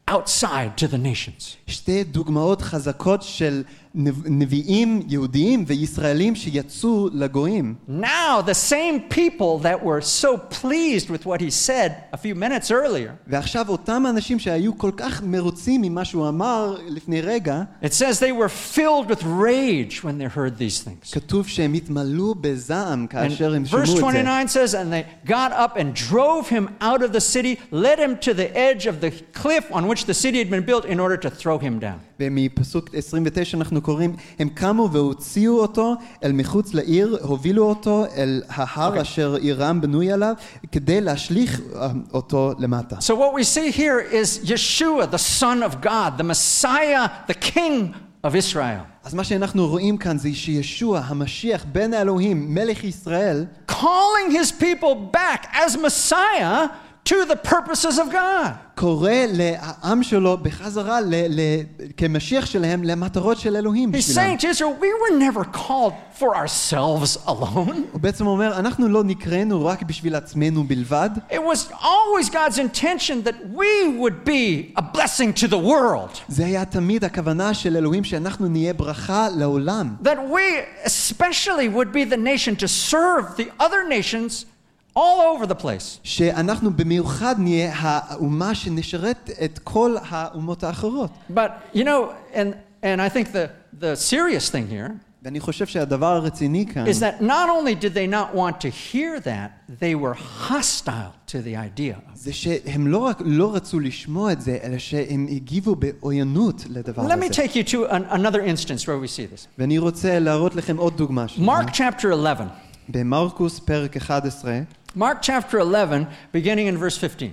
outside to the nations. שתי דוגמאות חזקות של נביאים יהודיים וישראלים שיצאו לגויים. Now, the same people that were so pleased with what he said a few minutes earlier, ועכשיו אותם אנשים שהיו כל כך מרוצים ממה שהוא אמר לפני רגע, it says they were filled with rage when they heard these things. כתוב שהם התמלאו בזעם And כאשר הם verse שמעו את זה. 29 says, And they got up and drove him out of the city, led him to the edge of the cliff on which the city had been built in order to throw him down. ומפסוק 29 אנחנו קוראים, הם קמו והוציאו אותו אל מחוץ לעיר, הובילו אותו אל ההר אשר עירם בנוי עליו, כדי להשליך אה, אותו למטה. So, what we see here is Yeshua, the Son of God, the Messiah, the King of Israel, אז מה שאנחנו רואים כאן זה שישוע, המשיח, בן האלוהים, מלך ישראל, calling his people back as Messiah to the purposes of God. קורא לעם שלו בחזרה ל, ל, כמשיח שלהם למטרות של אלוהים He's בשבילם. saying to Israel, we were never called for ourselves alone. הוא בעצם אומר, אנחנו לא נקראנו רק בשביל עצמנו בלבד, It was always God's intention that we would be a blessing to the world. זה היה תמיד הכוונה של אלוהים שאנחנו נהיה ברכה לעולם. That we especially would be the nation to serve the other nations all over the place. שאנחנו במיוחד נהיה האומה שנשרת את כל האומות האחרות. But you know, and and I think the the serious thing here ואני חושב שהדבר הרציני כאן, is that not only did they not want to hear that, they were hostile to the idea. of it. זה שהם לא רק לא רצו לשמוע את זה, אלא שהם הגיבו בעוינות לדבר Let me הזה. take you to an, another instance where we see this. ואני רוצה להראות לכם עוד דוגמה. של זה. Mark chapter 11. במרקוס פרק 11, Mark chapter 11, beginning in verse 15.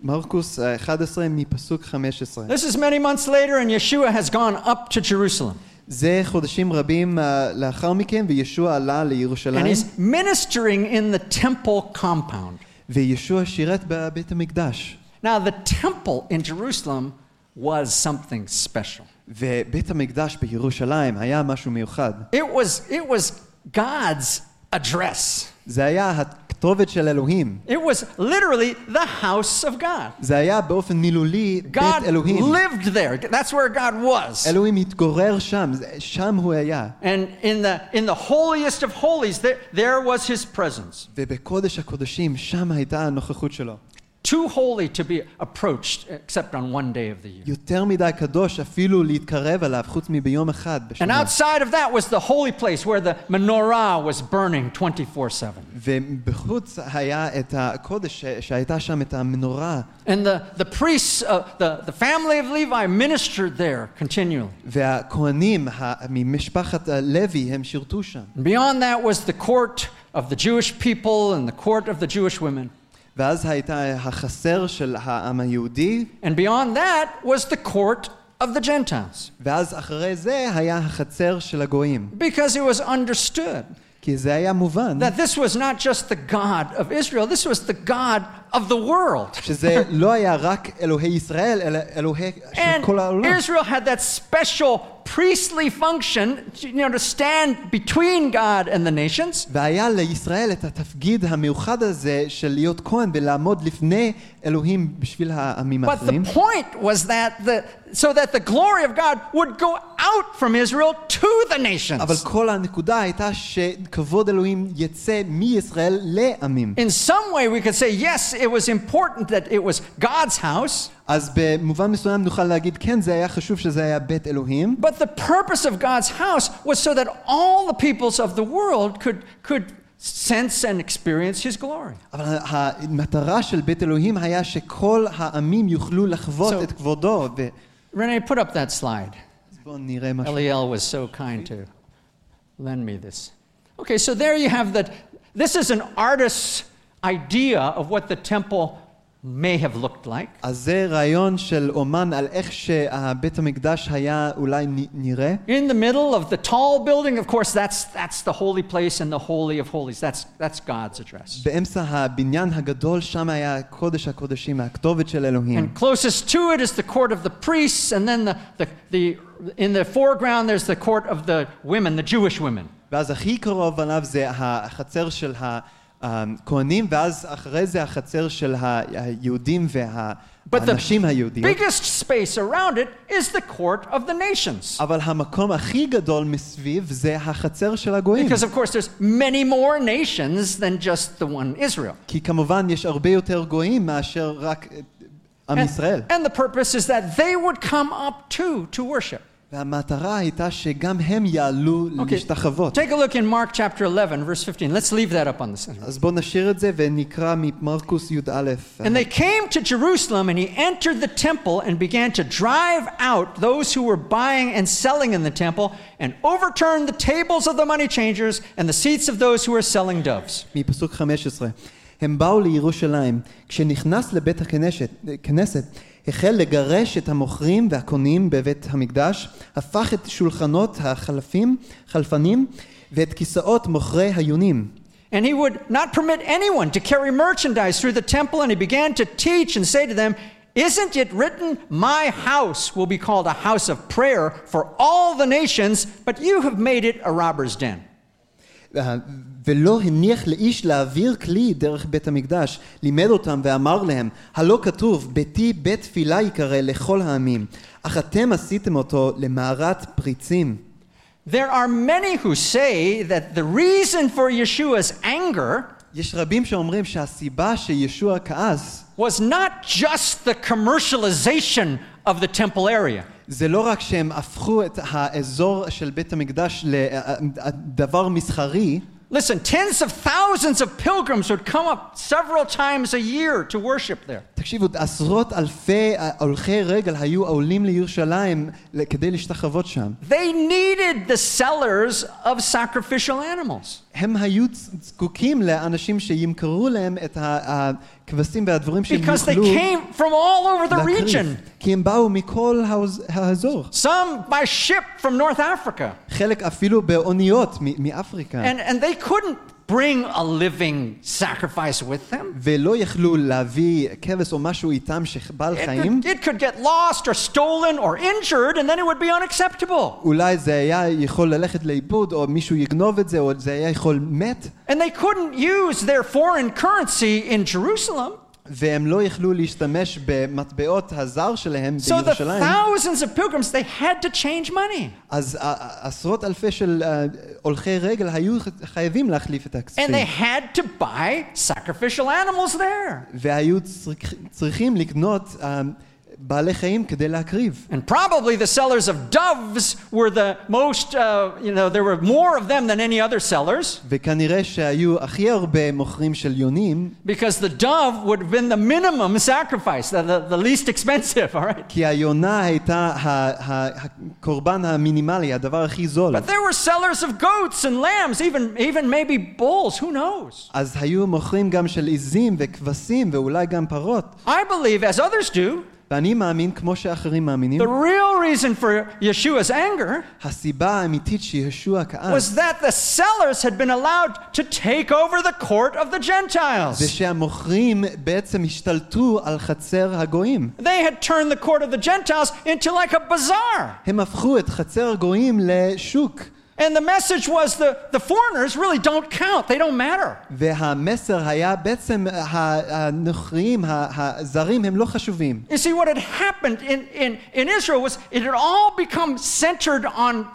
מרקוס אה, 11 מפסוק 15. This is many months later, and Yeshua has gone up to Jerusalem. זה חודשים רבים אה, לאחר מכן, וישוע עלה And לירושלים, he's ministering in the temple compound. וישוע שירת בבית המקדש. Now, the temple in Jerusalem was something special. ובית המקדש בירושלים היה משהו מיוחד. It was, it was God's address. זה היה הכתובת של אלוהים. It was literally the house of God. זה היה באופן מילולי בית God אלוהים. lived there. That's where God was. אלוהים התגורר שם, זה- שם הוא היה. And in the, in the holiest of holies, there, there was his presence. ובקודש הקודשים, שם הייתה הנוכחות שלו. Too holy to be approached except on one day of the year. יותר מדי קדוש אפילו להתקרב אליו, חוץ מביום אחד And בשנה. outside of that was the holy place where the menorah was burning 24 7. ובחוץ היה את הקודש, ש- שהייתה שם את המנורה, And the, the priests, uh, the, the family of Levi ministered there continually. והכהנים ה- ממשפחת לוי, הם שירתו שם. And beyond that was the court of the Jewish people and the court of the Jewish women. ואז הייתה החסר של העם היהודי, And beyond that was the court of the Gentiles. ואז אחרי זה היה החצר של הגויים. Because it was understood כי זה היה מובן that this was not just the God of Israel, this was the God of the world. שזה לא היה רק אלוהי ישראל, אלא אלוהי של And כל העולם. Israel had that special priestly function, you know, to stand between God and the nations. והיה לישראל את התפקיד המיוחד הזה של להיות כהן ולעמוד לפני אלוהים בשביל העמים But האחרים. the point was that the so that the glory of God would go out from Israel to the nations. אבל כל הנקודה הייתה שכבוד אלוהים יצא מישראל לעמים. In some way, we could say, yes, it was important that it was God's house, אז במובן מסוים נוכל להגיד, כן, זה היה חשוב שזה היה בית אלוהים, but the purpose of God's house was so that all the peoples of the world could, could sense and experience His glory. אבל המטרה של בית אלוהים היה שכל העמים יוכלו לחוות So- את כבודו. ו... Renee, put up that slide. אז בואו נראה משהו. Eliel was so kind to lend me this. Okay, so there you have that. This is an artist's idea of what the temple may have looked like. אז זה רעיון של אומן על איך שבית המקדש היה אולי נ- נראה. In the middle of the tall building, of course, that's, that's the holy place and the holy of holies. That's, that's God's address. באמצע הבניין הגדול, שם היה קודש הקודשים, הכתובת של אלוהים. And closest to it is the court of the priests, and then the, the, the, in the foreground, there's the court of the women, the Jewish women. ואז הכי קרוב עליו זה החצר של הכהנים, ואז אחרי זה החצר של היהודים But the והנשים היהודיות. biggest space around it is the court of the nations. אבל המקום הכי גדול מסביב זה החצר של הגויים. Because, of course, there's many more nations than just the one Israel. כי כמובן יש הרבה יותר גויים מאשר רק עם And, ישראל. and the purpose is that they would come up too to worship. והמטרה הייתה שגם הם יעלו Okay. להשתחוות. Take a look in Mark chapter 11, verse 15. Let's leave that up on the center. אז בואו נשאיר את זה ונקרא ממרקוס י"א. And they came to Jerusalem, and he entered the temple and began to drive out those who were buying and selling in the temple, and overturned the tables of the money changers and the seats of those who were selling doves. מפסוק 15. הם באו לירושלים. כשנכנס לבית הכנסת, כנסת, החל לגרש את המוכרים והקונים בבית המקדש, הפך את שולחנות החלפים, חלפנים, ואת כיסאות מוכרי היונים. And he would not permit anyone to carry merchandise through the temple, and he began to teach and say to them, Isn't it written, My house will be called a house of prayer for all the nations, but you have made it a robber's den? אה, ולא הניח לאיש להעביר כלי דרך בית המקדש, לימד אותם ואמר להם, הלא כתוב, ביתי בית תפילה יקרא לכל העמים, אך אתם עשיתם אותו למערת פריצים. There are many who say that the reason for Yeshua's anger יש רבים שאומרים שהסיבה שישוע כעס was not just the commercialization of the temple area. זה לא רק שהם הפכו את האזור של בית המקדש לדבר מסחרי, Listen, tens of thousands of pilgrims would come up several times a year to worship there. תקשיבו, עשרות אלפי הולכי רגל היו עולים לירושלים כדי להשתחוות שם. They needed the sellers of sacrificial animals. הם היו זקוקים לאנשים שימכרו להם את הכבשים והדברים שהם Because they יוכלו came from all over the להקריב. region. כי הם באו מכל האוז- האזור. Some by ship from North Africa. חלק אפילו באוניות מ- מאפריקה. And, and they couldn't bring a living sacrifice with them. ולא יכלו להביא כבש או משהו איתם שבעל It חיים. could, it could get lost or stolen or injured, and then it would be unacceptable. אולי זה היה יכול ללכת לאיבוד, או מישהו יגנוב את זה, או זה היה יכול מת, And they couldn't use their foreign currency in Jerusalem. והם לא יכלו להשתמש במטבעות הזר שלהם So the בירושלים. thousands of pilgrims, they had to change money. אז ע- ע- עשרות אלפי של אה, הולכי רגל היו ח- חייבים להחליף את And הכספים. they had to buy sacrificial animals there. והיו צריכ- צריכים לקנות אה, בעלי חיים כדי להקריב. And probably the sellers of doves were the most, uh, you know, there were more of them than any other sellers וכנראה שהיו הכי הרבה מוכרים של יונים, because the dove would have been the minimum sacrifice, the, the, the least expensive, all right? כי היונה הייתה ה- ה- הקורבן המינימלי, הדבר הכי זול. But there were sellers of goats and lambs, even, even maybe bulls, who knows? אז היו מוכרים גם של עיזים וכבשים ואולי גם פרות. I believe, as others do, ואני מאמין, כמו שאחרים מאמינים, the real reason for Yeshua's anger הסיבה האמיתית שישוע כעס was that the sellers had been allowed to take over the court of the זה Gentiles. שהמוכרים בעצם השתלטו על חצר הגויים. They had turned the court of the Gentiles into like a bazaar. הם הפכו את חצר הגויים לשוק. And the message was the, the foreigners really don't count, they don't matter. והמסר היה בעצם ה- הנוכרים, ה- הזרים הם לא חשובים. You see, what had happened in, in, in Israel was it had all become centered on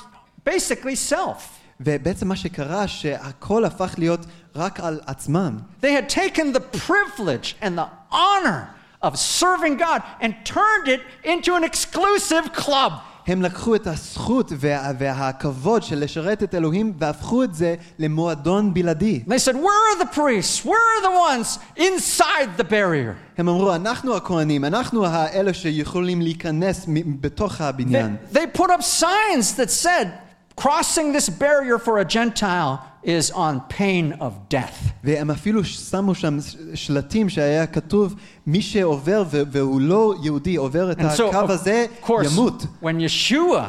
basically self. ובעצם מה שקרה שהכל הפך להיות רק על עצמם. They had taken the privilege and the honor of serving God and turned it into an exclusive club. הם לקחו את הזכות וה, והכבוד של לשרת את אלוהים והפכו את זה למועדון בלעדי. They said, We're the priests, we're the ones inside the barrier. הם אמרו, אנחנו הכהנים, אנחנו האלה שיכולים להיכנס מ- בתוך They, הבניין. they put up signs that said, Crossing this barrier for a Gentile is on pain of death. והם אפילו שמו שם שלטים שהיה כתוב, מי שעובר ו- והוא לא יהודי עובר את And so, הקו of הזה, course, ימות. when Yeshua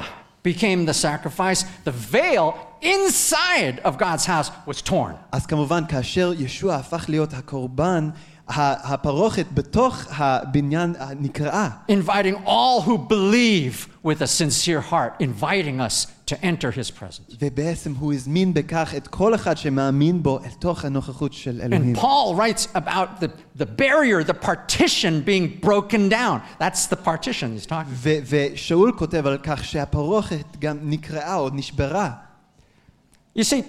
became the sacrifice, the veil inside of God's house was torn. אז כמובן, כאשר ישוע הפך להיות הקורבן, ה- הפרוכת בתוך הבניין נקרעה. inviting all who believe with a sincere heart, inviting us to enter his presence. ובעצם הוא הזמין בכך את כל אחד שמאמין בו אל תוך הנוכחות של אלוהים. And Paul writes about the, the barrier, the partition being broken down. That's the partition he's talking about. ו- ושאול כותב על כך שהפרוכת גם נקרעה או נשברה. You see,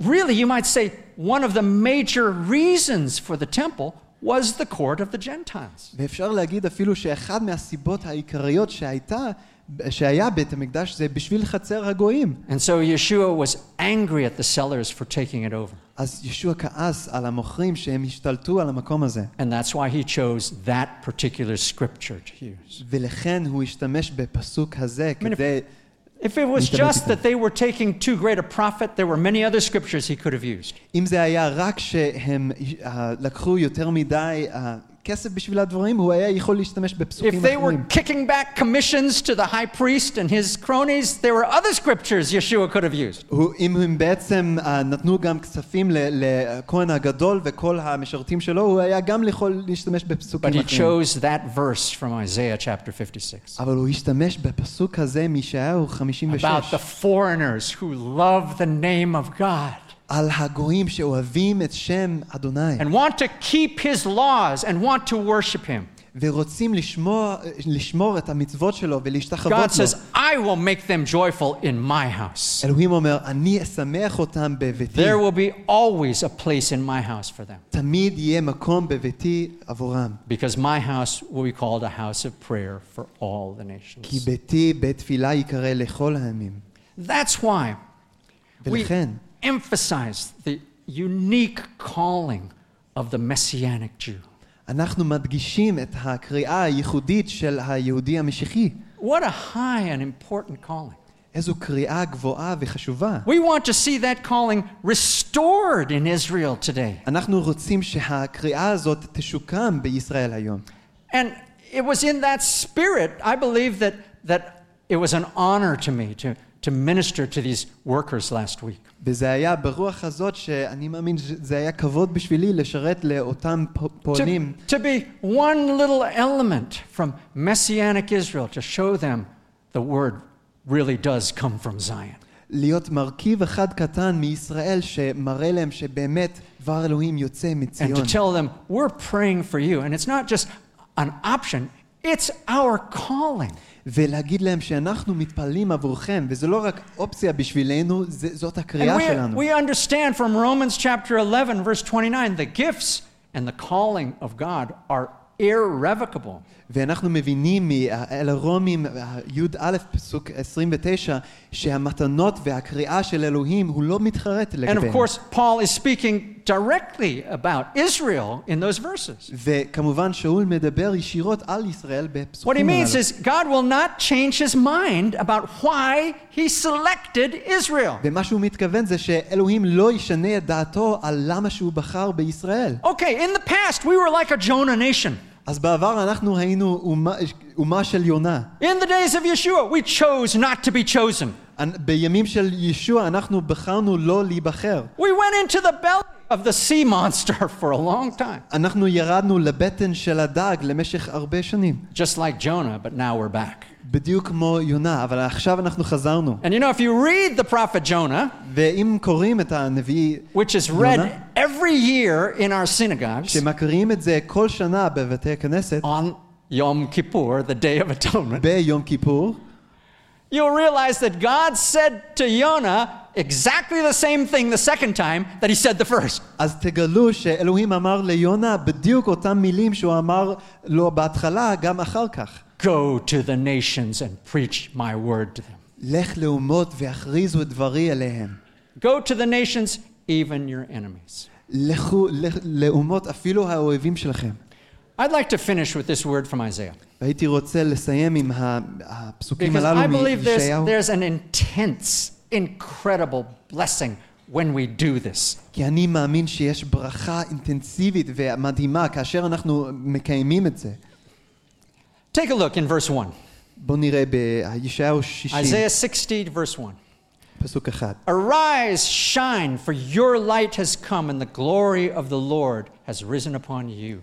really, you might say one of the major reasons for the temple was the court of the Gentiles. ואפשר להגיד אפילו שאחד מהסיבות העיקריות שהייתה שהיה בית המקדש זה בשביל חצר הגויים. And so Yeshua was angry at the sellers for taking it over. אז ישוע כעס על המוכרים שהם השתלטו על המקום הזה, And that's why he chose that particular scripture to use. ולכן הוא השתמש בפסוק הזה mean, if- כדי... If it was Internet just item. that they were taking too great a profit, there were many other scriptures he could have used. אם זה היה רק שהם אה, לקחו יותר מדי אה, כסף בשביל הדברים, הוא היה יכול להשתמש בפסוקים If they were אחרים. kicking back commissions to the high priest and his cronies, there were other scriptures Yeshua could have used. הוא- אם הם בעצם אה, נתנו גם כספים ל- לכהן הגדול וכל המשרתים שלו, הוא היה גם יכול להשתמש But בפסוקים he אחרים. chose that verse from Isaiah chapter 56 אבל הוא השתמש בפסוק הזה מישעיהו 56, about the foreigners who love the name of God על הגויים שאוהבים את שם אדוני, and want to keep his laws and want to worship him. ורוצים לשמור, לשמור את המצוות שלו God ולהשתחוות לו. says, I will make them joyful in my house. אלוהים אומר, אני אשמח אותם בביתי. There will be always a place in my house for them. תמיד יהיה מקום בביתי עבורם. Because my house will be called a house of prayer for all the כי nations. ביתי בית תפילה ייקרא לכל העמים. That's why we ולכן, emphasize the unique calling of the Messianic Jew. אנחנו מדגישים את הקריאה הייחודית של היהודי המשיחי. What a high and important calling. איזו קריאה גבוהה וחשובה. We want to see that calling restored in Israel today. אנחנו רוצים שהקריאה הזאת תשוקם בישראל היום. And it was in that spirit, I believe, that, that it was an honor to me to, to minister to these workers last week. וזה היה ברוח הזאת שאני מאמין שזה היה כבוד בשבילי לשרת לאותם פ- פועלים. To, to be one little element from Messianic Israel to show them the word really does come from Zion. להיות מרכיב אחד קטן מישראל שמראה להם שבאמת דבר אלוהים יוצא And מציון. to tell them, we're praying for you. And it's not just an option, it's our calling. ולהגיד להם שאנחנו מתפללים עבורכם, וזה לא רק אופציה בשבילנו, זה, זאת הקריאה And שלנו. we, we understand from Romans chapter 11, verse 29, the gifts and the calling of God are irrevocable. ואנחנו מבינים מאל הרומים י"א פסוק 29 שהמתנות והקריאה של אלוהים הוא לא מתחרט And of לגביהם. course, Paul is speaking directly about Israel in those verses. וכמובן שאול מדבר ישירות על ישראל What he בפסוקים means הללו. is God will not change his mind about why he selected Israel. ומה שהוא מתכוון זה שאלוהים לא ישנה את דעתו על למה שהוא בחר בישראל. Okay, in the past, we were like a Jonah nation. אז בעבר אנחנו היינו אומה, אומה של יונה. In the days of Yeshua, we chose not to be chosen. אנ- בימים של ישוע אנחנו בחרנו לא להיבחר. We went into the belly of the sea monster for a long time. אנחנו ירדנו לבטן של הדג למשך הרבה שנים. Just like Jonah, but now we're back. בדיוק כמו יונה, אבל עכשיו אנחנו חזרנו. And you know, if you read the prophet Jonah, ואם קוראים את הנביא, which is Jonah? read every year in our synagogues שמקריאים את זה כל שנה בבתי הכנסת, on Yom Kippur, the Day of Atonement, ביום כיפור, you'll realize that God said to Jonah exactly the same thing the second time that he said the first. אז תגלו שאלוהים אמר ליונה בדיוק אותם מילים שהוא אמר לו בהתחלה, גם אחר כך. Go to the nations and preach my word to them. לך לאומות והכריזו את דברי אליהם. Go to the nations, even your enemies. לכו לכ- לאומות אפילו האויבים שלכם. I'd like to finish with this word from Isaiah. והייתי רוצה לסיים עם ה- הפסוקים Because I הללו believe there's, מישעיהו, there's an intense, incredible blessing when we do this. כי אני מאמין שיש ברכה אינטנסיבית ומדהימה כאשר אנחנו מקיימים את זה. Take a look in verse 1. בואו נראה בישעיהו 60, Isaiah 60, verse 1. פסוק אחד. Arise, shine, for your light has come, and the glory of the Lord has risen upon you.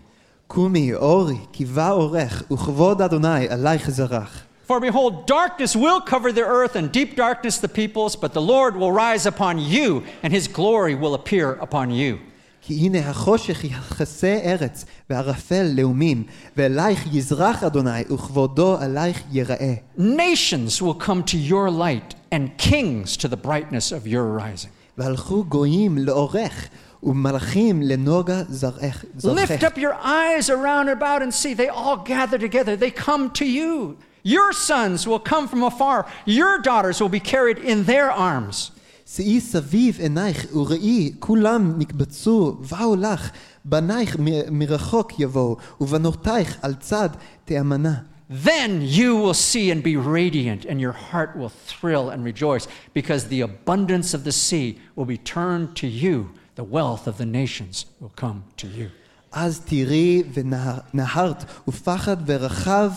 קומי, אורי, כי בא אורך, וכבוד אדוני עלייך זרח. For behold, darkness will cover the earth, and deep darkness the peoples, but the Lord will rise upon you, and his glory will appear upon you. כי הנה החושך יכסה ארץ, וערפל לאומים, ואלייך יזרח אדוני, וכבודו עלייך יראה. Nations will come to your light, and kings to the brightness of your rising. והלכו גויים לאורך, ומלאכים לנוגה זרעך. Lift זרחך. up your eyes around about and see. They all gather together. They come to you. Your sons will come from afar. Your daughters will be carried in their arms. שאי סביב עינייך וראי, כולם נקבצו, באו לך, בנייך מ- מרחוק יבואו, ובנותייך על צד תאמנה. Then you will see and be radiant, and your heart will thrill and rejoice, because the abundance of the sea will be turned to you. The wealth of the nations will come to you. אז תראי ונהרת, ופחד ורחב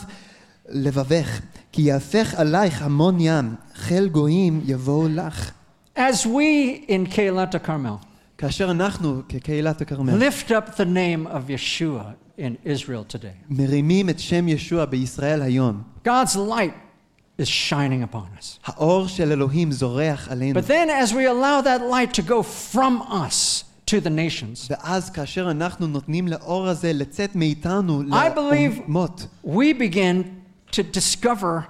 לבבך, כי יהפך עלייך המון ים, חיל גויים יבואו לך. As we in Keilat Carmel כאשר אנחנו, כקהילת הכרמל, lift up the name of Yeshua in Israel today, מרימים את שם ישוע בישראל היום, God's light is shining upon us. האור של אלוהים זורח עלינו. But then, as we allow that light to go from us to the nations, ואז כאשר אנחנו נותנים לאור הזה לצאת מאיתנו I believe- לאומות, we begin to discover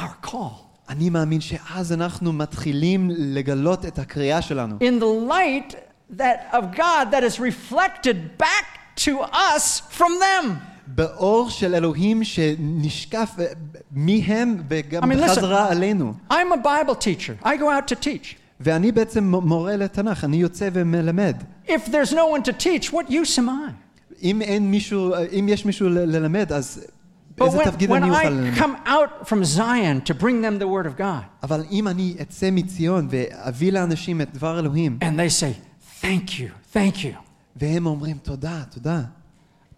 our call. אני מאמין שאז אנחנו מתחילים לגלות את הקריאה שלנו. in the light that of God that is reflected back to us from them. באור של אלוהים שנשקף אה, מהם וגם I mean, listen. בחזרה עלינו. I'm a Bible teacher. I go out to teach. ואני בעצם מורה לתנ"ך, אני יוצא ומלמד. If there's no one to teach, what use am I? אם אין מישהו, אם יש מישהו ל- ללמד, אז But איזה when, תפקיד when אני אוכל I ללמד? come out from Zion to bring them the Word of God, אבל אם אני אצא מציון ואביא לאנשים את דבר אלוהים, and they say, Thank you, thank you, והם אומרים תודה, תודה,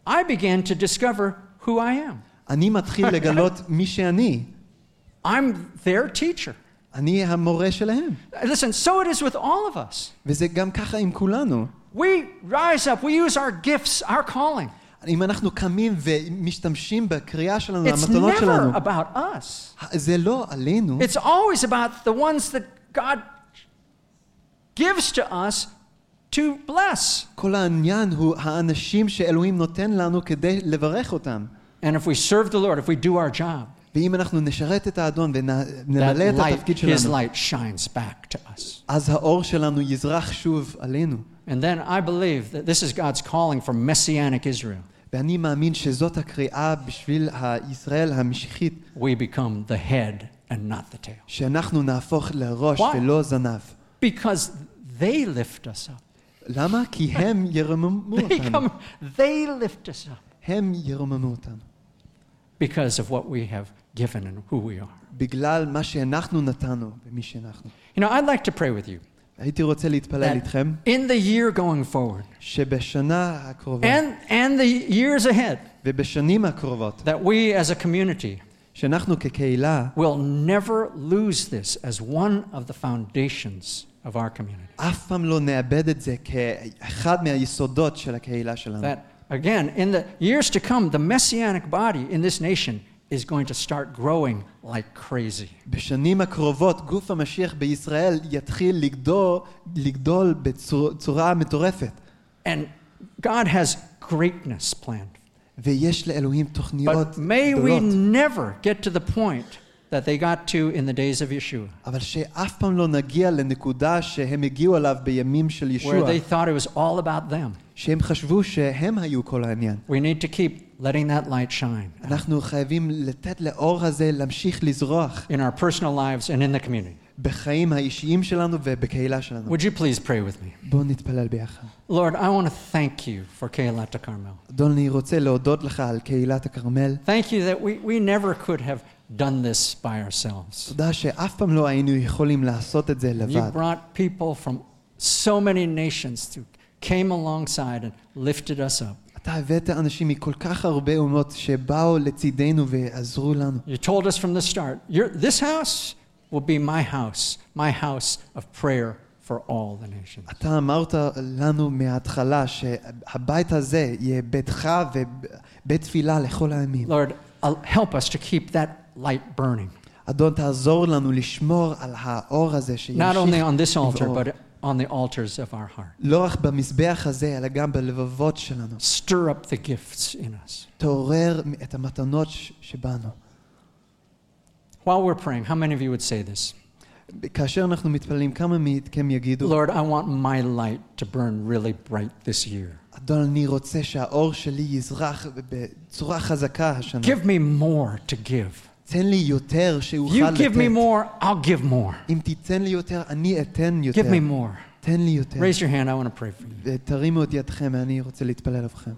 I begin to discover who I am. אני מתחיל לגלות מי שאני. I'm their teacher. אני המורה שלהם. Listen, so it is with all of us. וזה גם ככה עם כולנו. We rise up, we use our gifts, our calling. אם אנחנו קמים ומשתמשים בקריאה שלנו, It's המתנות שלנו, never about us. זה לא עלינו, It's always about the ones that God gives to us to bless. כל העניין הוא האנשים שאלוהים נותן לנו כדי לברך אותם. And if we serve the Lord, if we do our job, ואם אנחנו נשרת את האדון that ונמלא את light, התפקיד His שלנו, light shines back to us. אז האור שלנו יזרח שוב עלינו. And then I believe that this is God's calling for Messianic Israel. ואני מאמין שזאת הקריאה בשביל הישראל המשיחית, We become the head and not the tail. שאנחנו נהפוך לראש Why? ולא זנב. Because they lift us up. למה? כי הם ירוממו They אותנו. come, they lift us up הם ירוממו אותנו. because of what we have given and who we are. בגלל מה שאנחנו נתנו ומי שאנחנו. You know, I'd like to pray with you הייתי רוצה להתפלל that איתכם in the year going forward שבשנה הקרובה and, and the years ahead, ובשנים הקרובות, that we as a community שאנחנו כקהילה will never lose this as one of the foundations of our community. אף פעם לא נאבד את זה כאחד מהיסודות של הקהילה שלנו. That, again, in the years to come, the messianic body in this nation is going to start growing like crazy. בשנים הקרובות גוף המשיח בישראל יתחיל לגדול, לגדול בצורה מטורפת. And God has greatness planned. ויש לאלוהים תוכניות But may we גדולות. never get to the point that they got to in the days of Yeshua, אבל שאף פעם לא נגיע לנקודה שהם הגיעו אליו בימים של where ישוע, they thought it was all about them. שהם חשבו שהם היו כל העניין. We need to keep letting that light shine אנחנו חייבים לתת לאור הזה להמשיך לזרוח in our personal lives and in the community. בחיים האישיים שלנו ובקהילה שלנו. Would you please pray with me? בואו נתפלל ביחד. Lord, I want to thank you for Keilat Carmel. אדון, אני רוצה להודות לך על קהילת הכרמל. Thank you that we, we never could have done this by ourselves. תודה שאף פעם לא היינו יכולים לעשות את זה You לבד. brought people from so many nations who came alongside and lifted us up. אתה הבאת אנשים מכל כך הרבה אומות שבאו לצידנו ועזרו לנו. You told us from the start, "Your- this house will be my house, my house of prayer for all the nations. אתה אמרת לנו מההתחלה שהבית הזה יהיה ביתך ובית תפילה לכל הימים. Lord, uh, help us to keep that light burning, אדון, תעזור לנו לשמור על האור הזה שימשיך not only on this altar, לבעור. but on the altars of our heart. לא רק במזבח הזה, אלא גם בלבבות שלנו. Stir up the gifts in us. תעורר את המתנות ש- שבנו. While we're praying, how many of you would say this? כאשר אנחנו מתפללים, כמה מכם יגידו, Lord, I want my light to burn really bright this year. אדון, אני רוצה שהאור שלי יזרח בצורה חזקה השנה. Give me more to give. תן לי יותר שאוכל You give me לתת. more, I'll give more. אם תיתן לי יותר, אני אתן יותר. Give me more. תן לי יותר. Raise your hand. I want to pray for you. תרימו את ידכם, אני רוצה להתפלל עליכם.